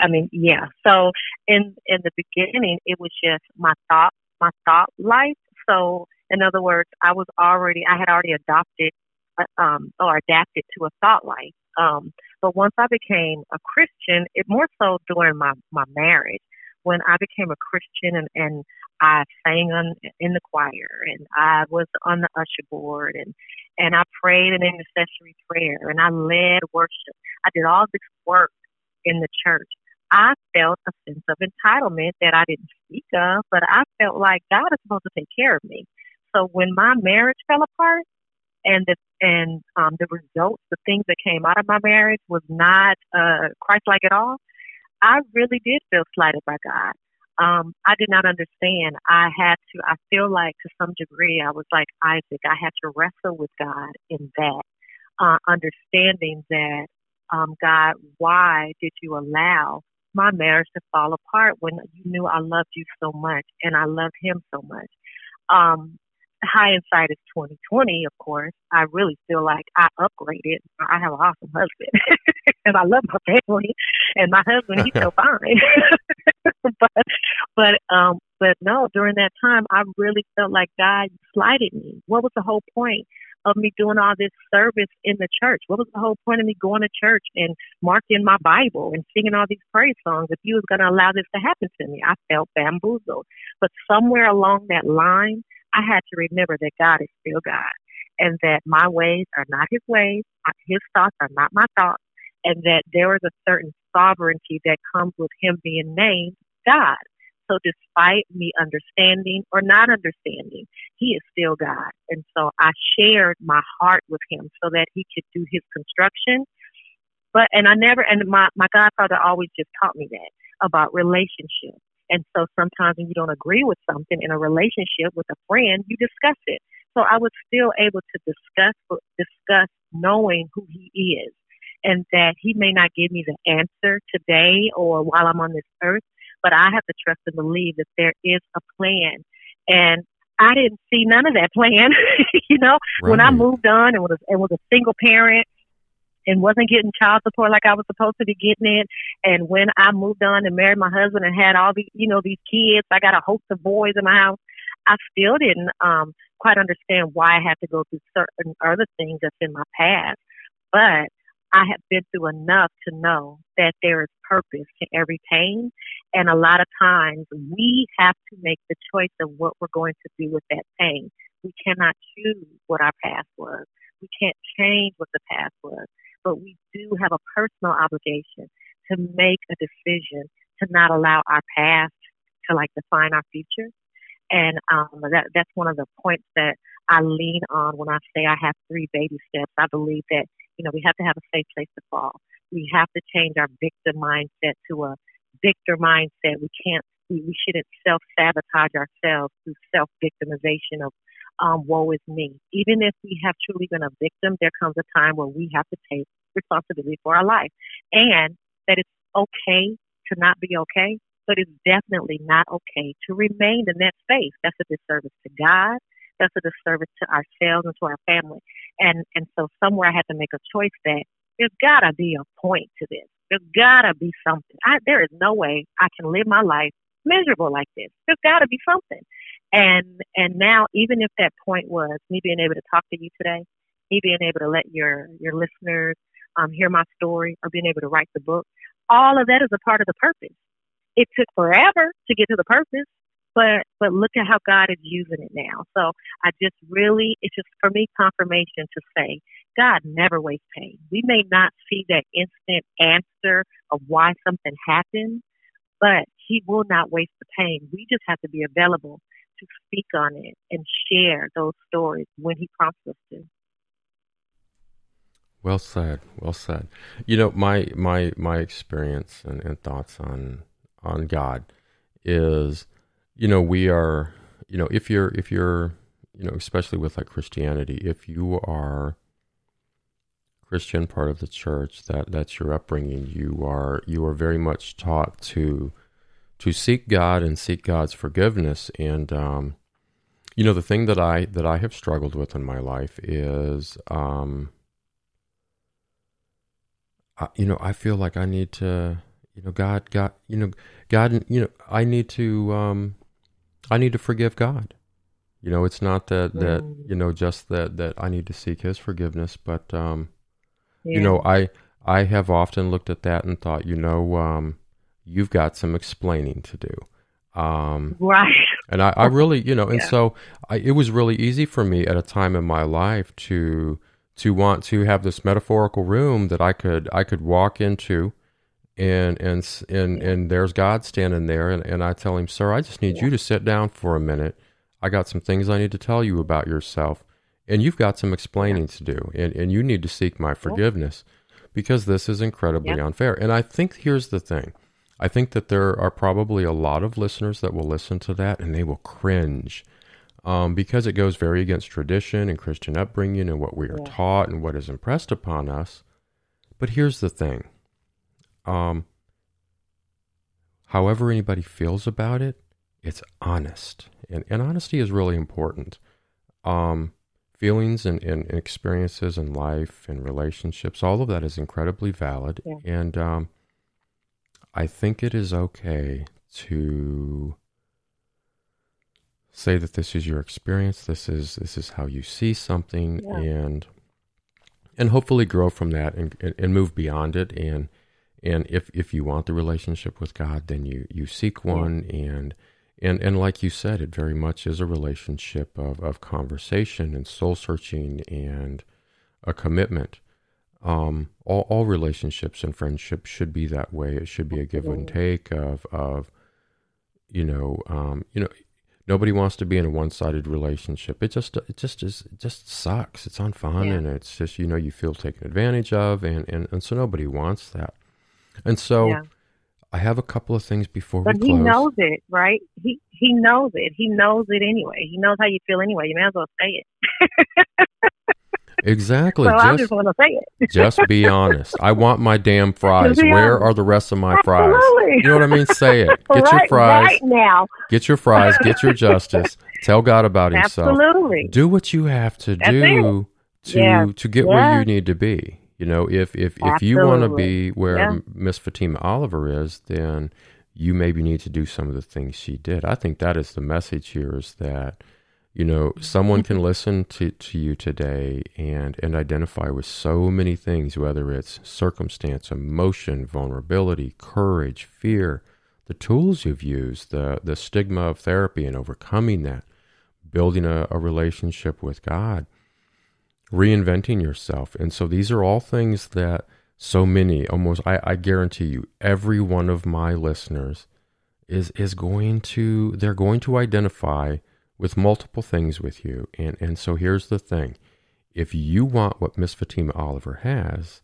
I mean, yeah. So in in the beginning, it was just my thought, my thought life. So in other words, I was already, I had already adopted, uh, um, or adapted to a thought life. Um, but once I became a Christian, it more so during my my marriage, when I became a Christian and and I sang on, in the choir and I was on the usher board and and I prayed an intercessory prayer and I led worship. I did all this work in the church. I felt a sense of entitlement that I didn't speak of, but I felt like God is supposed to take care of me. So when my marriage fell apart and the and um, the results, the things that came out of my marriage was not uh, Christ-like at all. I really did feel slighted by God. Um, I did not understand. I had to. I feel like to some degree, I was like Isaac. I had to wrestle with God in that, uh, understanding that um, God, why did you allow my marriage to fall apart when you knew I loved you so much and I loved him so much? Um, hindsight is 2020, of course. I really feel like I upgraded. I have an awesome husband and I love my family and my husband, he's so fine. but, but, um, but no, during that time, I really felt like God slighted me. What was the whole point? Of me doing all this service in the church? What was the whole point of me going to church and marking my Bible and singing all these praise songs if you was going to allow this to happen to me? I felt bamboozled. But somewhere along that line, I had to remember that God is still God and that my ways are not his ways, his thoughts are not my thoughts, and that there is a certain sovereignty that comes with him being named God. So despite me understanding or not understanding, he is still God. And so I shared my heart with him so that he could do his construction. But, and I never, and my, my godfather always just taught me that about relationships. And so sometimes when you don't agree with something in a relationship with a friend, you discuss it. So I was still able to discuss, discuss knowing who he is and that he may not give me the answer today or while I'm on this earth, but I have to trust and believe that there is a plan. And I didn't see none of that plan. you know, right. when I moved on and was and was a single parent and wasn't getting child support like I was supposed to be getting it. And when I moved on and married my husband and had all these, you know, these kids, I got a host of boys in my house. I still didn't um, quite understand why I had to go through certain other things that's in my past. But I have been through enough to know that there is purpose to every pain. And a lot of times we have to make the choice of what we're going to do with that pain. We cannot choose what our past was. We can't change what the past was, but we do have a personal obligation to make a decision to not allow our past to like define our future. And um, that that's one of the points that I lean on when I say I have three baby steps. I believe that you know, we have to have a safe place to fall. We have to change our victim mindset to a victor mindset. We can't, we, we shouldn't self sabotage ourselves through self victimization of, um, woe is me. Even if we have truly been a victim, there comes a time where we have to take responsibility for our life and that it's okay to not be okay, but it's definitely not okay to remain in that space. That's a disservice to God. That's a disservice to ourselves and to our family. And and so somewhere I had to make a choice that there's gotta be a point to this. There's gotta be something. I, there is no way I can live my life miserable like this. There's gotta be something. And and now even if that point was me being able to talk to you today, me being able to let your your listeners um, hear my story or being able to write the book, all of that is a part of the purpose. It took forever to get to the purpose, but but look at how God is using it now. So I just really, it's just for me confirmation to say God never wastes pain. We may not see that instant answer of why something happened, but He will not waste the pain. We just have to be available to speak on it and share those stories when He prompts us to. Well said. Well said. You know, my my my experience and, and thoughts on on God is, you know, we are, you know, if you're if you're, you know, especially with like Christianity, if you are Christian part of the church, that that's your upbringing, you are you are very much taught to to seek God and seek God's forgiveness. And um, you know, the thing that I that I have struggled with in my life is um you know, I feel like I need to, you know, God, God, you know, God, you know, I need to, um, I need to forgive God. You know, it's not that that mm. you know just that that I need to seek His forgiveness, but um, yeah. you know, I I have often looked at that and thought, you know, um, you've got some explaining to do. Um, right. And I, I really, you know, and yeah. so I, it was really easy for me at a time in my life to to want to have this metaphorical room that I could I could walk into and and and and there's God standing there and, and I tell him, Sir, I just need yeah. you to sit down for a minute. I got some things I need to tell you about yourself. And you've got some explaining yeah. to do and, and you need to seek my forgiveness because this is incredibly yeah. unfair. And I think here's the thing. I think that there are probably a lot of listeners that will listen to that and they will cringe um, because it goes very against tradition and Christian upbringing and what we are taught and what is impressed upon us. But here's the thing um, however anybody feels about it, it's honest. And, and honesty is really important. Um, feelings and, and, and, experiences in life and relationships, all of that is incredibly valid. Yeah. And um, I think it is okay to say that this is your experience this is this is how you see something yeah. and and hopefully grow from that and, and, and move beyond it and and if if you want the relationship with God then you you seek one and and and like you said it very much is a relationship of of conversation and soul searching and a commitment um all all relationships and friendships should be that way it should be a give and take of of you know um you know nobody wants to be in a one-sided relationship. It just it just is it just sucks. It's unfun yeah. and it's just you know you feel taken advantage of and and, and so nobody wants that. And so yeah. I have a couple of things before but we close. he knows it, right? He he knows it. He knows it anyway. He knows how you feel anyway. You may as well say it. Exactly. So just, I just want to say it. just be honest. I want my damn fries. Where are the rest of my fries? Absolutely. You know what I mean? Say it. Get right, your fries. Right now. Get your fries. Get your justice. Tell God about himself. Absolutely. Do what you have to That's do it. to yeah. to get yeah. where you need to be. You know, if if if you want to be where yeah. Miss Fatima Oliver is, then you maybe need to do some of the things she did. I think that is the message here is that you know someone can listen to, to you today and and identify with so many things whether it's circumstance emotion vulnerability courage fear the tools you've used the the stigma of therapy and overcoming that building a, a relationship with god reinventing yourself and so these are all things that so many almost I, I guarantee you every one of my listeners is is going to they're going to identify with multiple things with you. And, and so here's the thing if you want what Miss Fatima Oliver has,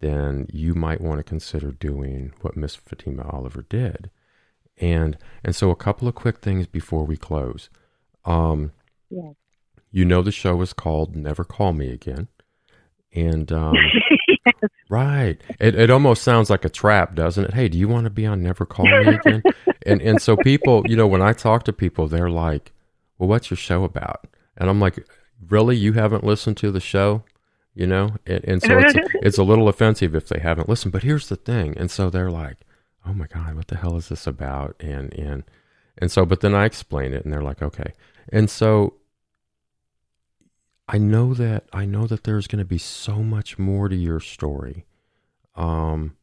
then you might want to consider doing what Miss Fatima Oliver did. And and so a couple of quick things before we close. Um, yes. You know the show is called Never Call Me Again, and um, yes. right, it it almost sounds like a trap, doesn't it? Hey, do you want to be on Never Call Me Again? and and so people, you know, when I talk to people, they're like, "Well, what's your show about?" And I'm like, "Really, you haven't listened to the show?" You know, and, and so it's it's a little offensive if they haven't listened. But here's the thing, and so they're like, "Oh my god, what the hell is this about?" And and and so, but then I explain it, and they're like, "Okay." And so I know that I know that there's going to be so much more to your story, um,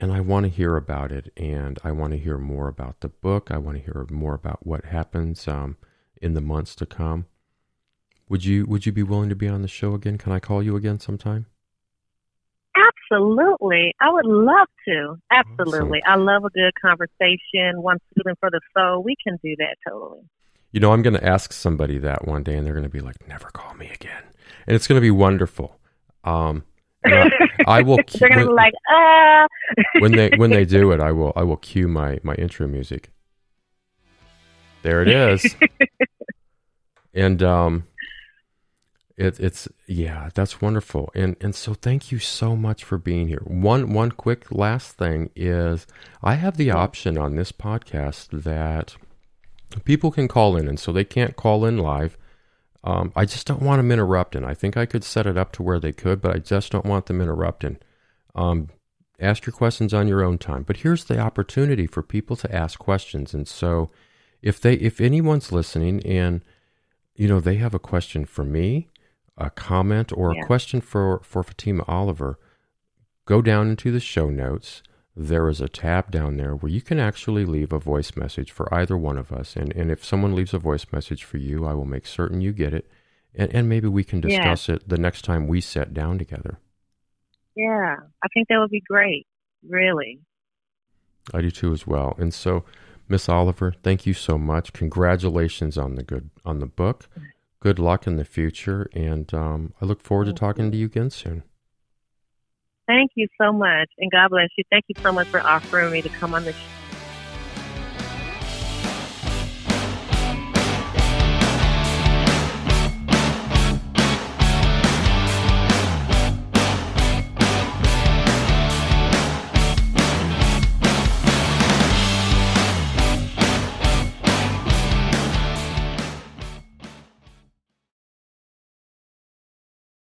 and I want to hear about it, and I want to hear more about the book. I want to hear more about what happens um, in the months to come. Would you Would you be willing to be on the show again? Can I call you again sometime? Absolutely, I would love to. Absolutely, awesome. I love a good conversation. One soothing for the soul. We can do that totally. You know, I'm going to ask somebody that one day, and they're going to be like, "Never call me again," and it's going to be wonderful. Um, I, I, will. they're going to be like, "Ah." when they when they do it, I will I will cue my my intro music. There it is. and um, it, it's yeah, that's wonderful. And and so thank you so much for being here. One one quick last thing is I have the option on this podcast that people can call in, and so they can't call in live. Um, I just don't want them interrupting. I think I could set it up to where they could, but I just don't want them interrupting. Um, ask your questions on your own time. But here's the opportunity for people to ask questions. And so, if they, if anyone's listening and you know they have a question for me, a comment, or yeah. a question for for Fatima Oliver, go down into the show notes there is a tab down there where you can actually leave a voice message for either one of us. And, and if someone leaves a voice message for you, I will make certain you get it. And, and maybe we can discuss yeah. it the next time we sit down together. Yeah, I think that would be great. Really. I do too as well. And so, Miss Oliver, thank you so much. Congratulations on the good on the book. Good luck in the future, and um, I look forward to talking to you again soon. Thank you so much, and God bless you. Thank you so much for offering me to come on the